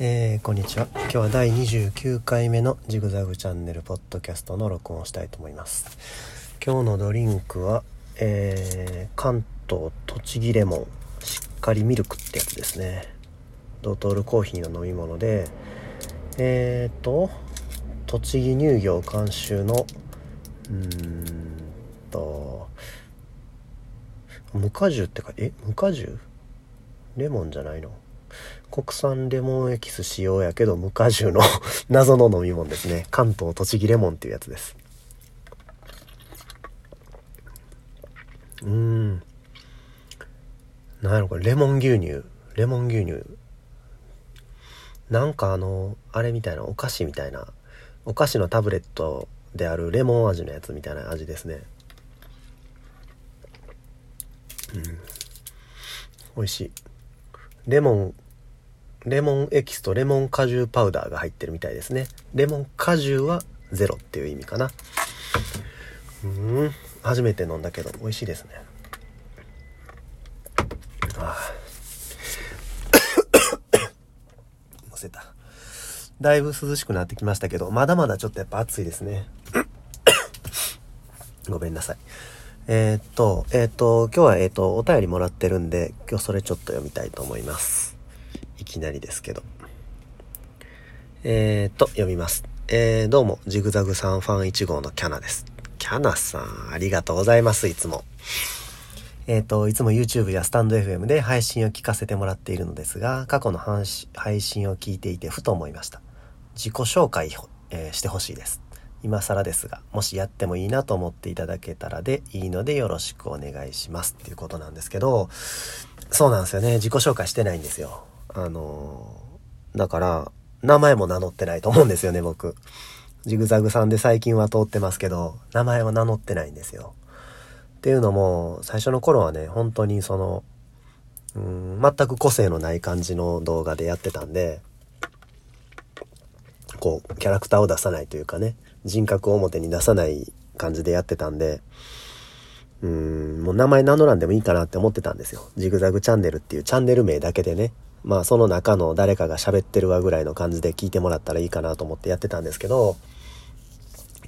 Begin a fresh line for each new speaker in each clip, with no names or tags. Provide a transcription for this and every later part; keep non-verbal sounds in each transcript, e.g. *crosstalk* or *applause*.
えー、こんにちは。今日は第29回目のジグザグチャンネルポッドキャストの録音をしたいと思います。今日のドリンクは、えー、関東栃木レモンしっかりミルクってやつですね。ドトールコーヒーの飲み物でえーと栃木乳業監修のうーんと無果汁ってかえ？無果汁？レモンじゃないの？国産レモンエキス使用やけど無果汁の *laughs* 謎の飲み物ですね。関東栃木レモンっていうやつです。うん。なんやろこれレモン牛乳。レモン牛乳。なんかあのあれみたいなお菓子みたいな。お菓子のタブレットであるレモン味のやつみたいな味ですね。うん。美味しい。レモンレモンエキスとレモン果汁パウダーが入ってるみたいですね。レモン果汁はゼロっていう意味かな。うん。初めて飲んだけど美味しいですね。ああせた。だいぶ涼しくなってきましたけどまだまだちょっとやっぱ暑いですね。ごめんなさい。えー、っとえー、っと今日はえー、っとお便りもらってるんで今日それちょっと読みたいと思います。いきなりですけど。えー、っと、読みます。えー、どうも、ジグザグさんファン1号のキャナです。キャナさん、ありがとうございます、いつも。えっ、と、いつも YouTube やスタンド FM で配信を聞かせてもらっているのですが、過去の配信を聞いていてふと思いました。自己紹介、えー、してほしいです。今更ですが、もしやってもいいなと思っていただけたらでいいのでよろしくお願いしますっていうことなんですけど、そうなんですよね。自己紹介してないんですよ。あのだから、名前も名乗ってないと思うんですよね、僕。ジグザグさんで最近は通ってますけど、名前は名乗ってないんですよ。っていうのも、最初の頃はね、本当にその、うん、全く個性のない感じの動画でやってたんで、こう、キャラクターを出さないというかね、人格を表に出さない感じでやってたんで、うん、もう名前名乗らんでもいいかなって思ってたんですよ。ジグザグチャンネルっていうチャンネル名だけでね、まあその中の誰かが喋ってるわぐらいの感じで聞いてもらったらいいかなと思ってやってたんですけど、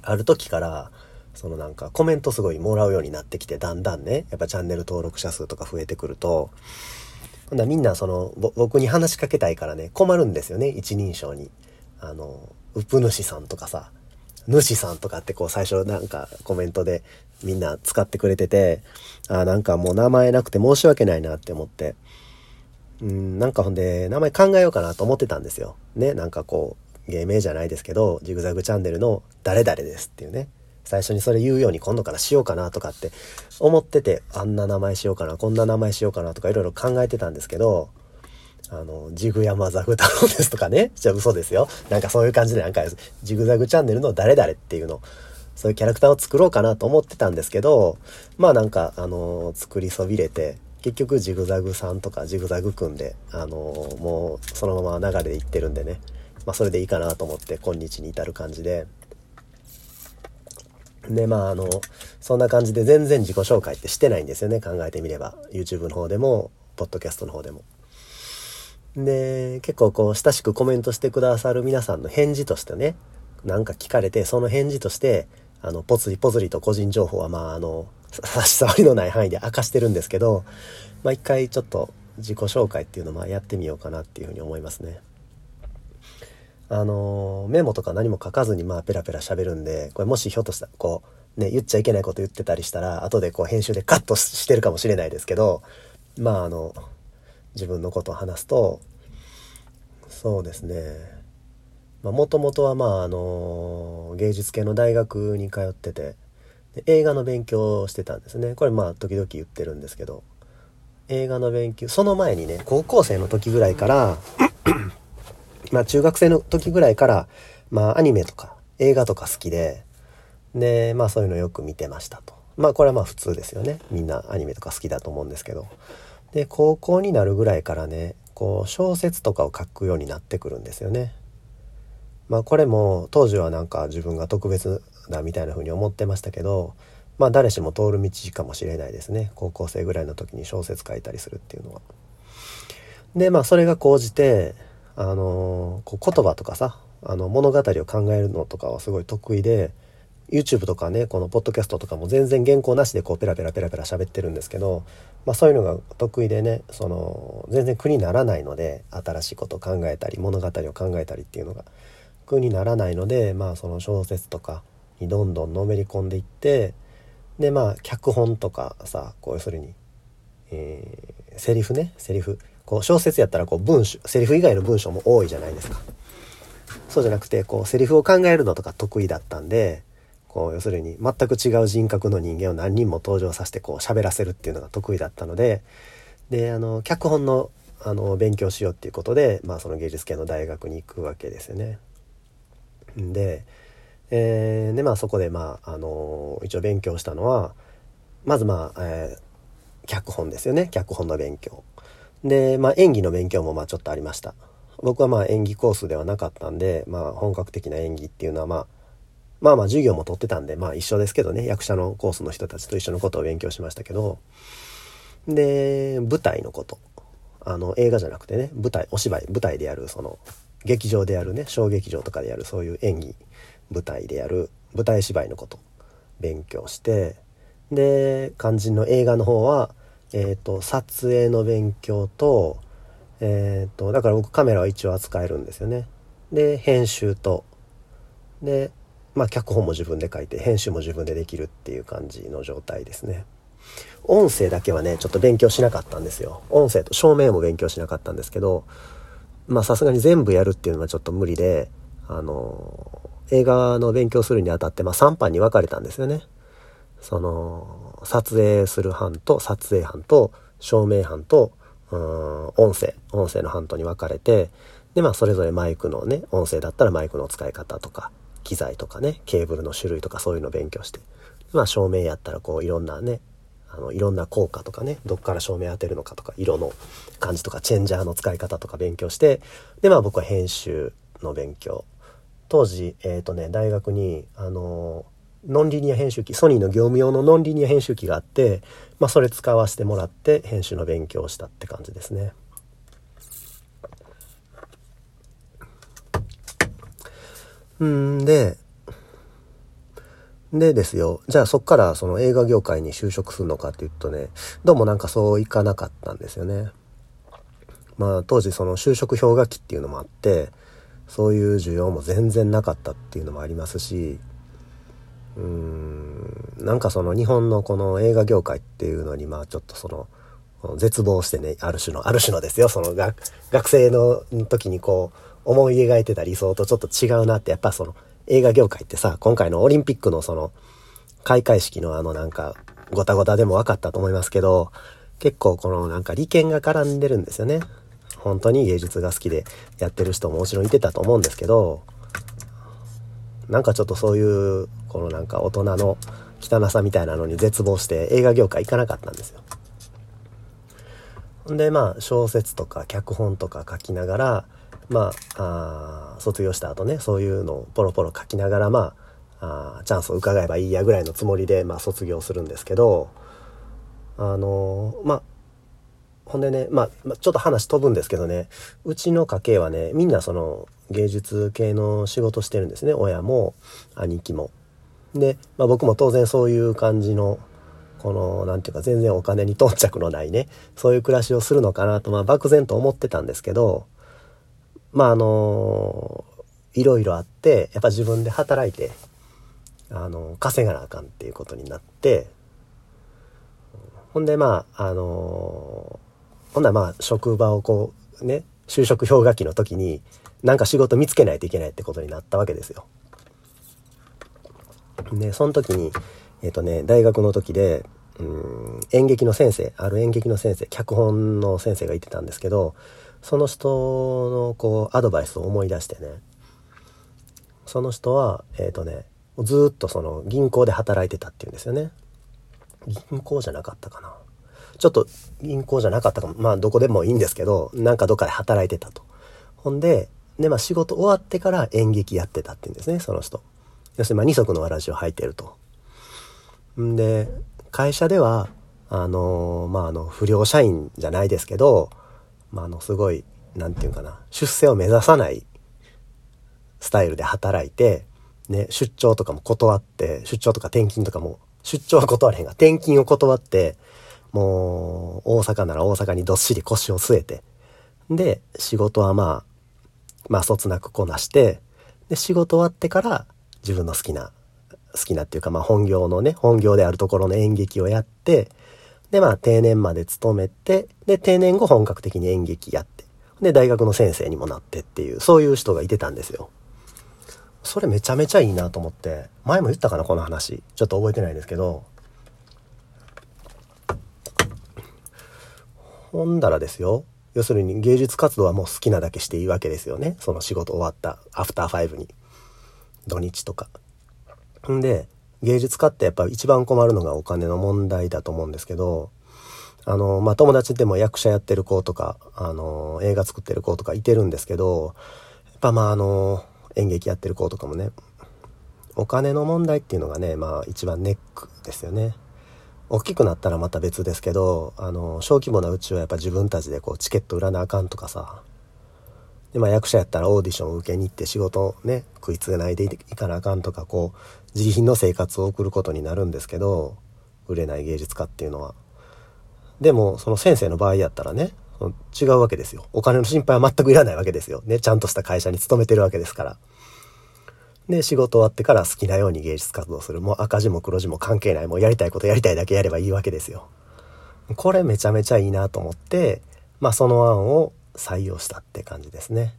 ある時から、そのなんかコメントすごいもらうようになってきて、だんだんね、やっぱチャンネル登録者数とか増えてくると、ほんだみんなその、僕に話しかけたいからね、困るんですよね、一人称に。あの、うぷ主さんとかさ、主さんとかってこう最初なんかコメントでみんな使ってくれてて、あなんかもう名前なくて申し訳ないなって思って、うん、なんかほんで、名前考えようかなと思ってたんですよ。ね、なんかこう、芸名じゃないですけど、ジグザグチャンネルの誰々ですっていうね。最初にそれ言うように今度からしようかなとかって思ってて、あんな名前しようかな、こんな名前しようかなとかいろいろ考えてたんですけど、あの、ジグヤマザグ太郎ですとかね。じゃあ嘘ですよ。なんかそういう感じでなんか、ジグザグチャンネルの誰々っていうの、そういうキャラクターを作ろうかなと思ってたんですけど、まあなんか、あの、作りそびれて、結局ジグザグさんとかジグザグくんで、あのもうそのまま流れでいってるんでね、まあそれでいいかなと思って今日に至る感じで。で、まああの、そんな感じで全然自己紹介ってしてないんですよね、考えてみれば。YouTube の方でも、ポッドキャストの方でも。で、結構こう、親しくコメントしてくださる皆さんの返事としてね、なんか聞かれて、その返事として、あの、ぽつりぽつりと個人情報は、まあ、あの、差し障りのない範囲で明かしてるんですけど、まあ一回ちょっと自己紹介っていうのをまあやってみようかなっていうふうに思いますね。あのメモとか何も書かずにまあペラペラ喋るんで、これもしひょっとしたらこう、ね、言っちゃいけないこと言ってたりしたら、後でこう編集でカットしてるかもしれないですけど、まああの、自分のことを話すと、そうですね。まあもともとはまああの、芸術系の大学に通ってて、映画の勉強をしてたんですね。これまあ時々言ってるんですけど。映画の勉強その前にね高校生の時ぐらいから *clears throat* まあ中学生の時ぐらいからまあアニメとか映画とか好きででまあそういうのよく見てましたと。まあこれはまあ普通ですよね。みんなアニメとか好きだと思うんですけど。で高校になるぐらいからねこう小説とかを書くようになってくるんですよね。まあこれも当時はなんか自分が特別だみたいな風に思ってましたけどまあ誰しも通る道かもしれないですね高校生ぐらいの時に小説書いたりするっていうのは。でまあそれが高じてあのこう言葉とかさあの物語を考えるのとかはすごい得意で YouTube とかねこのポッドキャストとかも全然原稿なしでこうペラペラペラペラ喋ってるんですけど、まあ、そういうのが得意でねその全然苦にならないので新しいことを考えたり物語を考えたりっていうのが苦にならないので、まあ、その小説とかにどんどんのめり込んでいってでまあ脚本とかさこう要するに、えー、セリフねセリフこう小説やったらこう文章セリフ以外の文章も多いじゃないですか。そうじゃなくてこうセリフを考えるのとか得意だったんでこう要するに全く違う人格の人間を何人も登場させてこう喋らせるっていうのが得意だったのでであの脚本のあの勉強しようっていうことで、まあ、その芸術系の大学に行くわけですよね。で,、えー、でまあそこでまあ、あの一応勉強したのはまずまあ、えー、脚本ですよね脚本の勉強。で、まあ、演技の勉強もまあちょっとありました。僕はまあ演技コースではなかったんで、まあ、本格的な演技っていうのはまあまあまあ授業も取ってたんで、まあ一緒ですけどね、役者のコースの人たちと一緒のことを勉強しましたけど、で、舞台のこと。あの、映画じゃなくてね、舞台、お芝居、舞台でやる、その、劇場でやるね、小劇場とかでやる、そういう演技、舞台でやる、舞台芝居のこと、勉強して、で、肝心の映画の方は、えっ、ー、と、撮影の勉強と、えっ、ー、と、だから僕カメラは一応扱えるんですよね。で、編集と、で、まあ、脚本も自分で書いて編集も自分でできるっていう感じの状態ですね。音声だけはねちょっと勉強しなかったんですよ。音声と照明も勉強しなかったんですけどまあさすがに全部やるっていうのはちょっと無理であの映画の勉強するにあたって、まあ、3班に分かれたんですよね。その撮影する班と撮影班と照明班とうん音声音声の班とに分かれてでまあそれぞれマイクのね音声だったらマイクの使い方とか機材とかねケーブルの種類とかそういうのを勉強してまあ照明やったらこういろんなねあのいろんな効果とかねどっから照明当てるのかとか色の感じとかチェンジャーの使い方とか勉強してでまあ僕は編集の勉強当時えっ、とね大学にあのノンリニア編集機ソニーの業務用のノンリニア編集機があって、まあ、それ使わせてもらって編集の勉強をしたって感じですね。んで、でですよ、じゃあそっからその映画業界に就職するのかっていうとね、どうもなんかそういかなかったんですよね。まあ当時その就職氷河期っていうのもあって、そういう需要も全然なかったっていうのもありますし、うーん、なんかその日本のこの映画業界っていうのにまあちょっとその、絶望してね、ある種の、ある種のですよ、その学、学生の時にこう、思い描いてた理想とちょっと違うなって、やっぱその映画業界ってさ、今回のオリンピックのその開会式のあのなんかごたごたでも分かったと思いますけど、結構このなんか利権が絡んでるんですよね。本当に芸術が好きでやってる人ももちろんいてたと思うんですけど、なんかちょっとそういう、このなんか大人の汚さみたいなのに絶望して映画業界行かなかったんですよ。でまあ小説とか脚本とか書きながらまあ、あ卒業した後ね、そういうのをポロポロ書きながら、まあ、あチャンスを伺えばいいやぐらいのつもりで、まあ、卒業するんですけど、あのまあ、ほんでね、まあ、ちょっと話飛ぶんですけどね、うちの家系はね、みんなその芸術系の仕事してるんですね。親も、兄貴も。で、まあ、僕も当然そういう感じの、この、なんていうか全然お金に到着のないね、そういう暮らしをするのかなと、まあ、漠然と思ってたんですけど、まああのいろいろあってやっぱ自分で働いてあの稼がなあかんっていうことになってほんでまああのほんならまあ職場をこうね就職氷河期の時になんか仕事見つけないといけないってことになったわけですよ。でその時にえっ、ー、とね大学の時でうん演劇の先生ある演劇の先生脚本の先生がいてたんですけどその人のこうアドバイスを思い出してね。その人はえっ、ー、とねずっとその銀行で働いてたっていうんですよね。銀行じゃなかったかな。ちょっと銀行じゃなかったかも。まあどこでもいいんですけどなんかどっかで働いてたと。ほんででまあ仕事終わってから演劇やってたっていうんですねその人。要するにまあ二足のわらじを履いてると。んで会社ではあのまああの不良社員じゃないですけどまあ、あのすごいなんていうかな、出世を目指さないスタイルで働いて、ね、出張とかも断って、出張とか転勤とかも、出張は断れへんが、転勤を断って、もう、大阪なら大阪にどっしり腰を据えて、で、仕事はまあ、まあ、そつなくこなして、で、仕事終わってから自分の好きな、好きなっていうか、まあ、本業のね、本業であるところの演劇をやって、で、まあ、定年まで勤めて、で、定年後本格的に演劇やって、で、大学の先生にもなってっていう、そういう人がいてたんですよ。それめちゃめちゃいいなと思って、前も言ったかな、この話。ちょっと覚えてないですけど、ほんだらですよ。要するに芸術活動はもう好きなだけしていいわけですよね。その仕事終わったアフターファイブに。土日とか。んで、芸術家ってやっぱ一番困るのがお金の問題だと思うんですけど、あの、まあ、友達でも役者やってる子とか、あの、映画作ってる子とかいてるんですけど、やっぱまああの、演劇やってる子とかもね、お金の問題っていうのがね、まあ一番ネックですよね。大きくなったらまた別ですけど、あの、小規模なうちはやっぱ自分たちでこうチケット売らなあかんとかさ、で、まあ役者やったらオーディションを受けに行って仕事ね、食いつないでいかなあかんとか、こう、自費の生活を送ることになるんですけど、売れない芸術家っていうのは。でも、その先生の場合やったらね、違うわけですよ。お金の心配は全くいらないわけですよ。ね、ちゃんとした会社に勤めてるわけですから。で、仕事終わってから好きなように芸術活動する。もう赤字も黒字も関係ない。もうやりたいことやりたいだけやればいいわけですよ。これめちゃめちゃいいなと思って、まあその案を採用したって感じですね。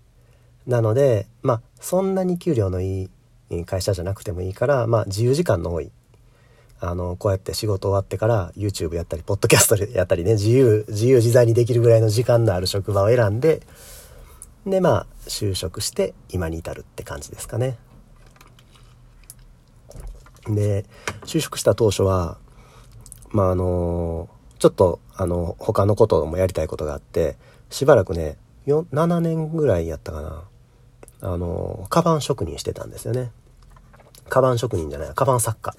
なので、まあそんなに給料のいい会社じゃなくてもいいから、まあ自由時間の多い。あの、こうやって仕事終わってから YouTube やったり、ポッドキャスト *laughs* やったりね、自由、自由自在にできるぐらいの時間のある職場を選んで、で、まあ、就職して今に至るって感じですかね。で、就職した当初は、まあ、あの、ちょっと、あの、他のこともやりたいことがあって、しばらくね、7年ぐらいやったかな。あの、カバン職人してたんですよね。カバン職人じゃない、カバン作家。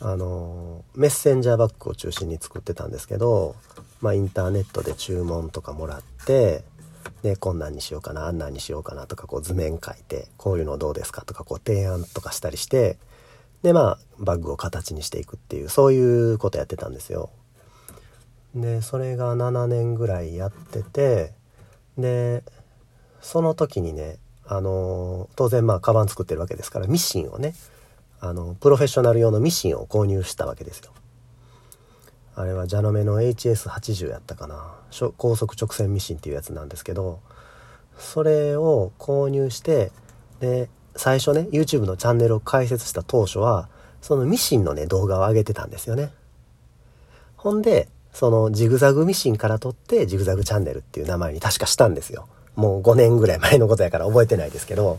あの、メッセンジャーバッグを中心に作ってたんですけど、まあ、インターネットで注文とかもらって、で、こんなんにしようかな、あんなんにしようかなとか、こう図面書いて、こういうのどうですかとか、こう提案とかしたりして、でまあバッグを形にしていくっていうそういうことやってたんですよ。でそれが7年ぐらいやっててでその時にねあの当然まあカバン作ってるわけですからミシンをねあのプロフェッショナル用のミシンを購入したわけですよ。あれはジャノメの HS80 やったかな高速直線ミシンっていうやつなんですけどそれを購入してで最初ね、YouTube のチャンネルを開設した当初は、そのミシンのね、動画を上げてたんですよね。ほんで、そのジグザグミシンから撮ってジグザグチャンネルっていう名前に確かしたんですよ。もう5年ぐらい前のことやから覚えてないですけど。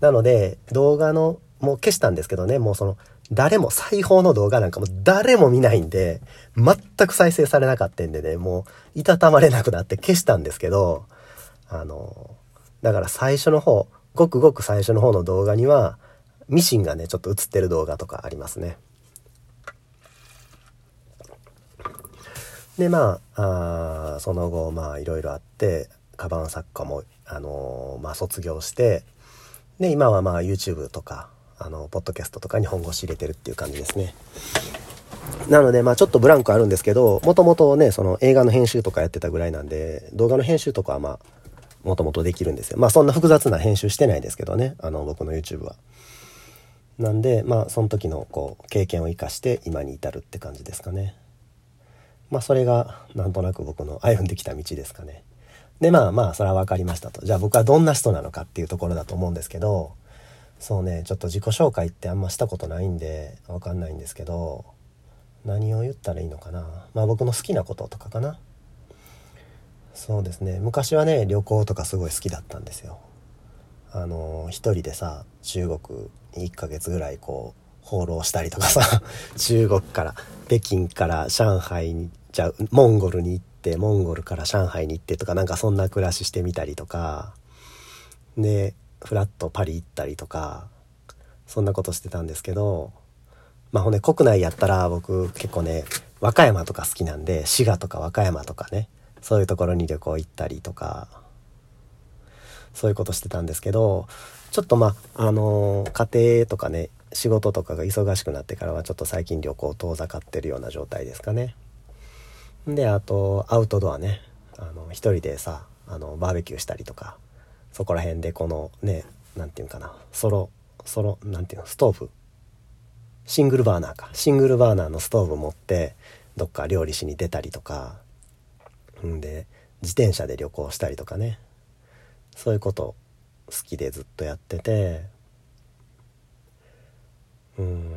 なので、動画の、もう消したんですけどね、もうその、誰も、裁縫の動画なんかも誰も見ないんで、全く再生されなかったんでね、もう、いたたまれなくなって消したんですけど、あの、だから最初の方、ごくごく最初の方の動画には、ミシンがね、ちょっと映ってる動画とかありますね。で、まあ、あその後、まあ、いろいろあって、カバン作家も、あのー、まあ、卒業して、で、今はまあ、YouTube とか、あの、ポッドキャストとかに本腰入れてるっていう感じですね。なので、まあ、ちょっとブランクあるんですけど、もともとね、その映画の編集とかやってたぐらいなんで、動画の編集とかはまあ、もともとできるんですよ。まあそんな複雑な編集してないですけどね、あの僕の YouTube は。なんで、まあその時のこう経験を生かして今に至るって感じですかね。まあそれがなんとなく僕の *laughs* 歩んできた道ですかね。でまあまあそれは分かりましたと。じゃあ僕はどんな人なのかっていうところだと思うんですけど、そうね、ちょっと自己紹介ってあんましたことないんで分かんないんですけど、何を言ったらいいのかな。まあ僕の好きなこととかかな。そうですね。昔はね旅行とかすごい好きだったんですよ。あの一人でさ中国に1ヶ月ぐらいこう放浪したりとかさ *laughs* 中国から北京から上海にじゃモンゴルに行ってモンゴルから上海に行ってとかなんかそんな暮らししてみたりとかでフラッとパリ行ったりとかそんなことしてたんですけどまあほんで国内やったら僕結構ね和歌山とか好きなんで滋賀とか和歌山とかねそういうところに旅行行ったりとかそういうことしてたんですけどちょっとまああの家庭とかね仕事とかが忙しくなってからはちょっと最近旅行遠ざかってるような状態ですかね。であとアウトドアね。あの一人でさあのバーベキューしたりとかそこら辺でこのね何て言うかなソロソロ何て言うのストーブ。シングルバーナーか。シングルバーナーのストーブ持ってどっか料理しに出たりとかんで自転車で旅行したりとかね。そういうこと好きでずっとやってて。うん。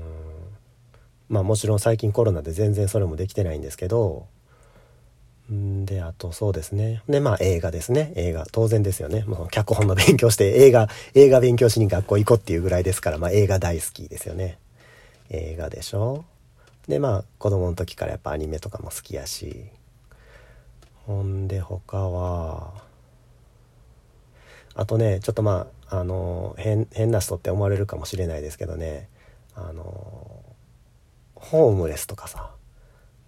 まあもちろん最近コロナで全然それもできてないんですけど。であとそうですね。でまあ映画ですね。映画。当然ですよね。もう脚本の勉強して映画映画勉強しに学校行こうっていうぐらいですからまあ映画大好きですよね。映画でしょ。でまあ子供の時からやっぱアニメとかも好きやし。ほんで他は。あとねちょっとまああの変変な人って思われるかもしれないですけどね。あのホームレスとかさ。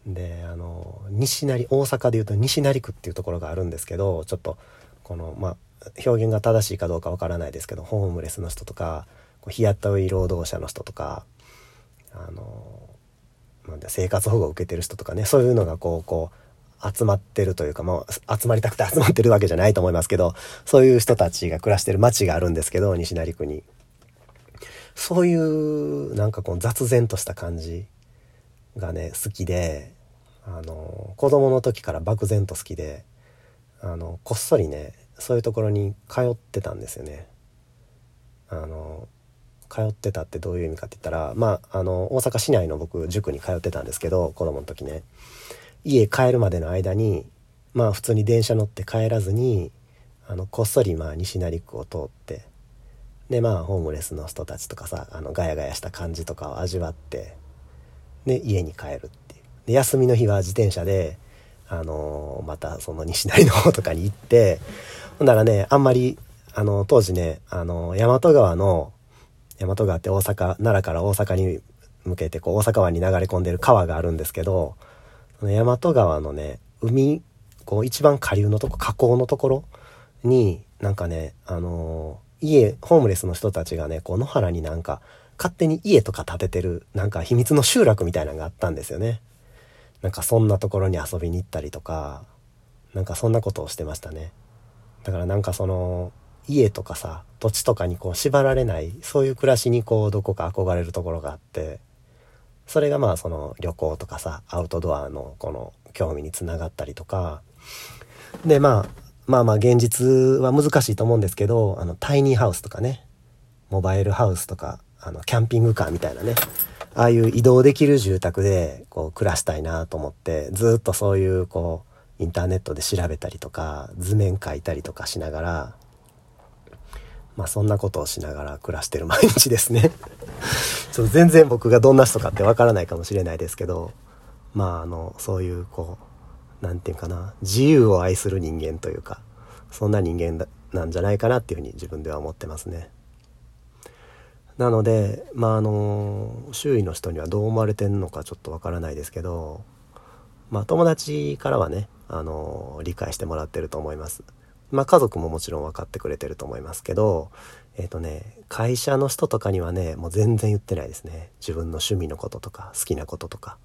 であの西成大阪でいうと西成区っていうところがあるんですけどちょっとこのまあ表現が正しいかどうかわからないですけどホームレスの人とか日雇い労働者の人とかあのなんだ生活保護を受けてる人とかねそういうのがこうこう集まってるというかもう集まりたくて集まってるわけじゃないと思いますけどそういう人たちが暮らしてる街があるんですけど西成区にそういうなんかこう雑然とした感じがね好きであの子供の時から漠然と好きであのこっそりねそういうところに通ってたんですよね。あの通ってたってどういう意味かって言ったらまああの大阪市内の僕塾に通ってたんですけど子供の時ね家帰るまでの間にまあ普通に電車乗って帰らずにあのこっそりまあ西成区を通ってでまあホームレスの人たちとかさあのガヤガヤした感じとかを味わってで家に帰るっていう。で休みの日は自転車であのー、またその西成の方とかに行ってほんならねあんまりあの当時ねあの大和川の大和川って大阪奈良から大阪に向けてこう大阪湾に流れ込んでる川があるんですけど大和川のね海こう一番下流のとこ河口のところになんかねあのー、家ホームレスの人たちがねこう野原になんか勝手に家とか建ててるなんか秘密の集落みたいなのがあったんですよね。なんかそんなところに遊びに行ったりとかなんかそんなことをしてましたね。だからなんかその家とかさ土地とかにこう縛られないそういう暮らしにこうどこか憧れるところがあってそれがまあその旅行とかさアウトドアのこの興味につながったりとか。でまあまあまあ現実は難しいと思うんですけどあのタイニーハウスとかねモバイルハウスとかあのキャンピングカーみたいなねああいう移動できる住宅でこう暮らしたいなと思ってずっとそういうこうインターネットで調べたりとか図面描いたりとかしながらまあそんなことをしながら暮らしてる毎日ですねちょっと全然僕がどんな人かってわからないかもしれないですけどまああのそういうこう何て言うかな自由を愛する人間というかそんな人間なんじゃないかなっていうふうに自分では思ってますね。なのでまああの周囲の人にはどう思われてんのかちょっとわからないですけどまあ友達からはねあの理解してもらってると思います。まあ家族ももちろん分かってくれてると思いますけど、えっ、とね、会社の人とかにはね、もう全然言ってないですね。自分の趣味のこととか、好きなこととか。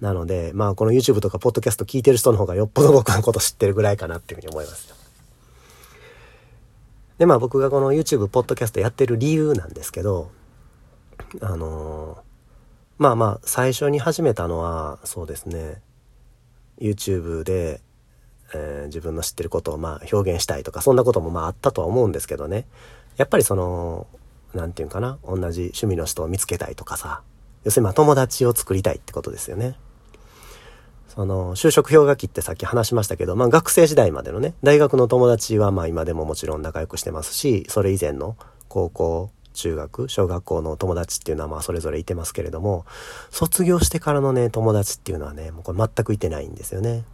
なので、まあこの YouTube とかポッドキャスト聞いてる人の方がよっぽど僕のこと知ってるぐらいかなっていうふうに思います。で、まあ僕がこの YouTube、ポッドキャストやってる理由なんですけど、あのー、まあまあ最初に始めたのは、そうですね、YouTube でえー、自分の知ってることをまあ表現したいとかそんなこともまああったとは思うんですけどねやっぱりその何て言うかな同じ趣味の人を見つけたいとかさ要するにま友達を作りたいってことですよね。その就職氷河期ってさっき話しましたけど、まあ、学生時代までのね大学の友達はまあ今でももちろん仲良くしてますしそれ以前の高校中学小学校の友達っていうのはまあそれぞれいてますけれども卒業してからのね友達っていうのはねもうこれ全くいてないんですよね。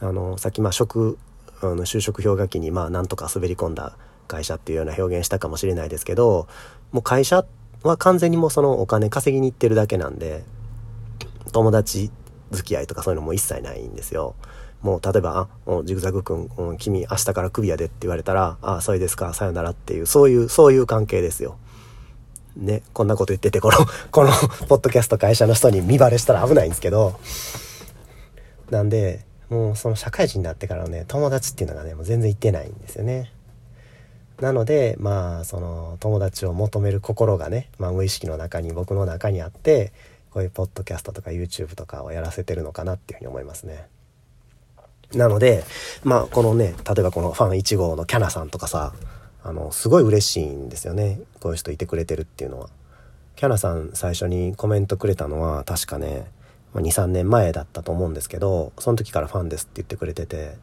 あのさっきまあ職あの就職氷河期にまあなんとか滑り込んだ会社っていうような表現したかもしれないですけどもう会社は完全にもうそのお金稼ぎに行ってるだけなんで友達付き合いとかそういうのも一切ないんですよ。もう例えば、ジグザグ君、君明日からクビやでって言われたら、あ、そうですか、さよならっていう、そういう、そういう関係ですよ。ね、こんなこと言ってて、この、*laughs* この、ポッドキャスト会社の人に見バレしたら危ないんですけど、なんで、もうその社会人になってからのね、友達っていうのがね、もう全然行ってないんですよね。なので、まあ、その友達を求める心がね、まあ、無意識の中に、僕の中にあって、こういうポッドキャストとか YouTube とかをやらせてるのかなっていうふうに思いますね。なので、まあ、このね、例えばこのファン1号のキャナさんとかさ、あの、すごい嬉しいんですよね。こういう人いてくれてるっていうのは。キャナさん最初にコメントくれたのは、確かね、2、3年前だったと思うんですけど、その時からファンですって言ってくれてて、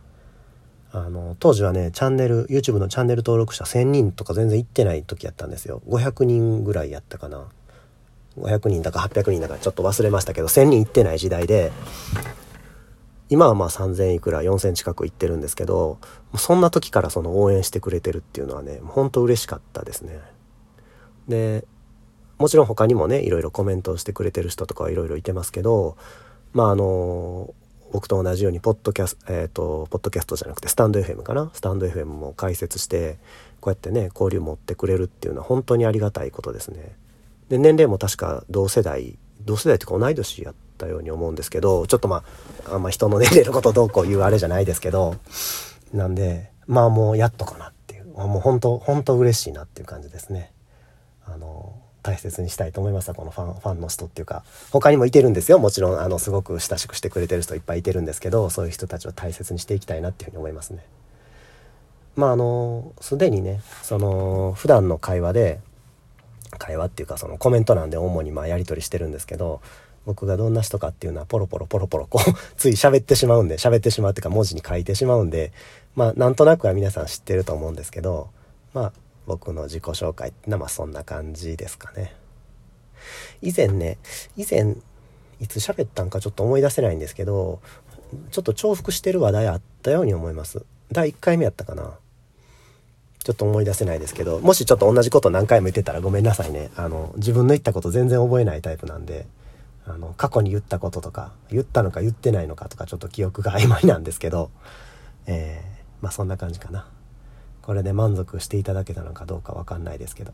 あの、当時はね、チャンネル、YouTube のチャンネル登録者1000人とか全然行ってない時やったんですよ。500人ぐらいやったかな。500人だか800人だかちょっと忘れましたけど、1000人行ってない時代で、今はまあ3000いくら4000近く行ってるんですけどそんな時からその応援してくれてるっていうのはねほんと嬉しかったですねでもちろん他にもねいろいろコメントをしてくれてる人とかはいろいろいてますけどまああの僕と同じようにポッドキャストえっ、ー、とポッドキャストじゃなくてスタンド FM かな？スタンド FM も解説してこうやってね交流持ってくれるっていうのは本当にありがたいことですね。で年齢も確か同世代同世代っていうか同い年やったように思うんですけどちょっとまああんま人の年齢のことどうこう言うあれじゃないですけどなんでまあもうやっとかなっていうもう本当本当嬉しいなっていう感じですね。あの大切にしたいと思いましたこのファンファンの人っていうか。他にもいてるんですよ。もちろんあのすごく親しくしてくれてる人いっぱいいてるんですけどそういう人たちを大切にしていきたいなっていうふうに思いますね。まああのすでにねその普段の会話で会話っていうかそのコメント欄で主にまあやり取りしてるんですけど僕がどんな人かっていうのはポロポロポロポロこう *laughs* つい喋ってしまうんで喋ってしまうっていうか文字に書いてしまうんでまあなんとなくは皆さん知ってると思うんですけどまあ僕の自己紹介ってのはまあそんな感じですかね。以前ね以前いつ喋ったんかちょっと思い出せないんですけどちょっと重複してる話題あったように思います第1回目やったかなちょっと思い出せないですけど、もしちょっと同じこと何回も言ってたらごめんなさいね。あの、自分の言ったこと全然覚えないタイプなんで、あの、過去に言ったこととか、言ったのか言ってないのかとか、ちょっと記憶が曖昧なんですけど、えー、まあそんな感じかな。これで満足していただけたのかどうかわかんないですけど。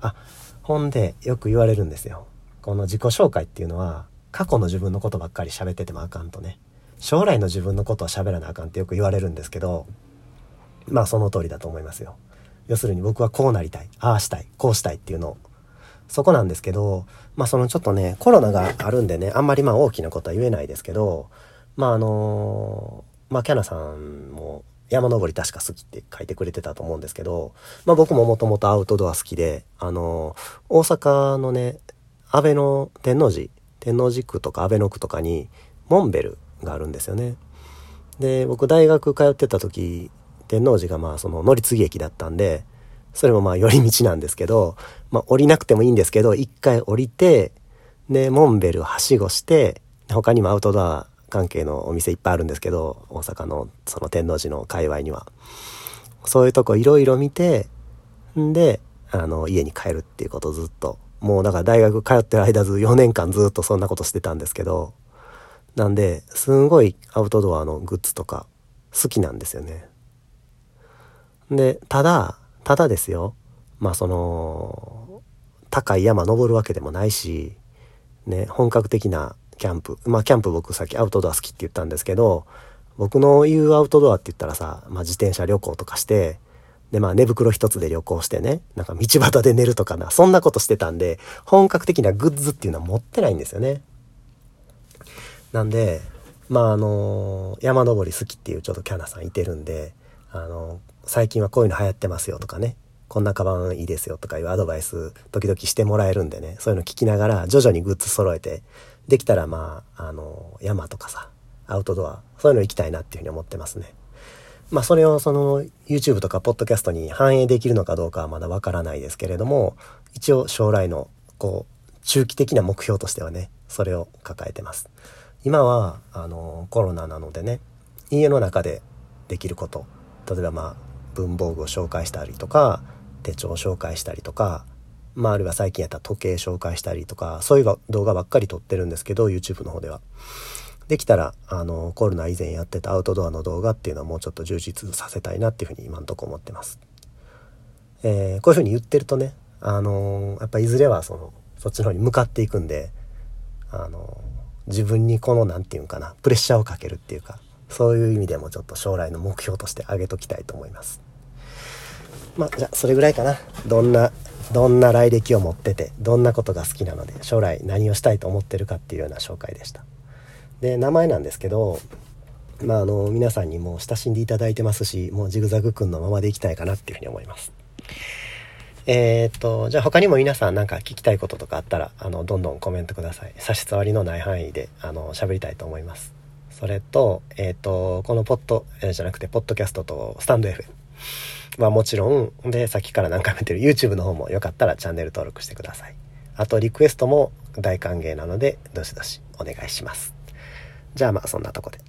あ、ほんで、よく言われるんですよ。この自己紹介っていうのは、過去の自分のことばっかり喋っててもあかんとね。将来の自分のことは喋らなあかんってよく言われるんですけど、まあその通りだと思いますよ。要するに僕はこうなりたい、ああしたい、こうしたいっていうのを、そこなんですけど、まあそのちょっとね、コロナがあるんでね、あんまりまあ大きなことは言えないですけど、まああのまあキャナさんも山登り確か好きって書いてくれてたと思うんですけど、まあ僕ももともとアウトドア好きで、あの大阪のね、安倍の天王寺、天王寺区とか安倍の区とかにモンベルがあるんですよね。で、僕大学通ってた時、天王寺がまあその乗り継ぎ駅だったんで、それもまあ寄り道なんですけど、まあ降りなくてもいいんですけど、一回降りて、で、モンベルはしごして、他にもアウトドア関係のお店いっぱいあるんですけど、大阪のその天王寺の界隈には。そういうとこいろいろ見て、んで、あの、家に帰るっていうことをずっと。もうだから大学通ってる間ず4年間ずっとそんなことしてたんですけど、なんで、すんごいアウトドアのグッズとか好きなんですよね。で、ただ、ただですよ。まあその、高い山登るわけでもないし、ね、本格的なキャンプ。まあキャンプ僕さっきアウトドア好きって言ったんですけど、僕の言うアウトドアって言ったらさ、まあ自転車旅行とかして、でまあ寝袋一つで旅行してね、なんか道端で寝るとかな、そんなことしてたんで、本格的なグッズっていうのは持ってないんですよね。なんで、まああの山登り好きっていうちょっとキャナさんいてるんで、あの最近はこういうの流行ってますよとかね、こんなカバンいいですよとかいうアドバイス時々してもらえるんでね、そういうの聞きながら徐々にグッズ揃えて、できたらまあ、あの、山とかさ、アウトドア、そういうの行きたいなっていうふうに思ってますね。まあそれをその YouTube とかポッドキャストに反映できるのかどうかはまだわからないですけれども、一応将来のこう、中期的な目標としてはね、それを抱えてます。今は、あの、コロナなのでね、家の中でできること、例えばまあ、文房具を紹介したりとか手帳を紹介したりとか、まあ、あるいは最近やった時計紹介したりとかそういう動画ばっかり撮ってるんですけど YouTube の方では。できたら、あの、コロナ以前やってたアウトドアの動画っていうのはもうちょっと充実させたいなっていうふうに今んとこ思ってます。えー、こういうふうに言ってるとね、あの、やっぱいずれはその、そっちの方に向かっていくんで、あの、自分にこの、なんていうんかな、プレッシャーをかけるっていうか、そういう意味でもちょっと将来の目標として挙げときたいと思います。まあ、じゃあ、それぐらいかな。どんな、どんな来歴を持ってて、どんなことが好きなので、将来何をしたいと思ってるかっていうような紹介でした。で、名前なんですけど、まあ、あの、皆さんにも親しんでいただいてますし、もうジグザグくんのままでいきたいかなっていうふうに思います。えー、っと、じゃあ他にも皆さんなんか聞きたいこととかあったら、あの、どんどんコメントください。差し障りのない範囲で、あの、喋りたいと思います。それと、えー、っと、このポッド、じゃなくて、ポッドキャストとスタンド FM まあもちろん、で、さっきから何回も言ってる YouTube の方もよかったらチャンネル登録してください。あと、リクエストも大歓迎なので、どしどしお願いします。じゃあまあ、そんなとこで。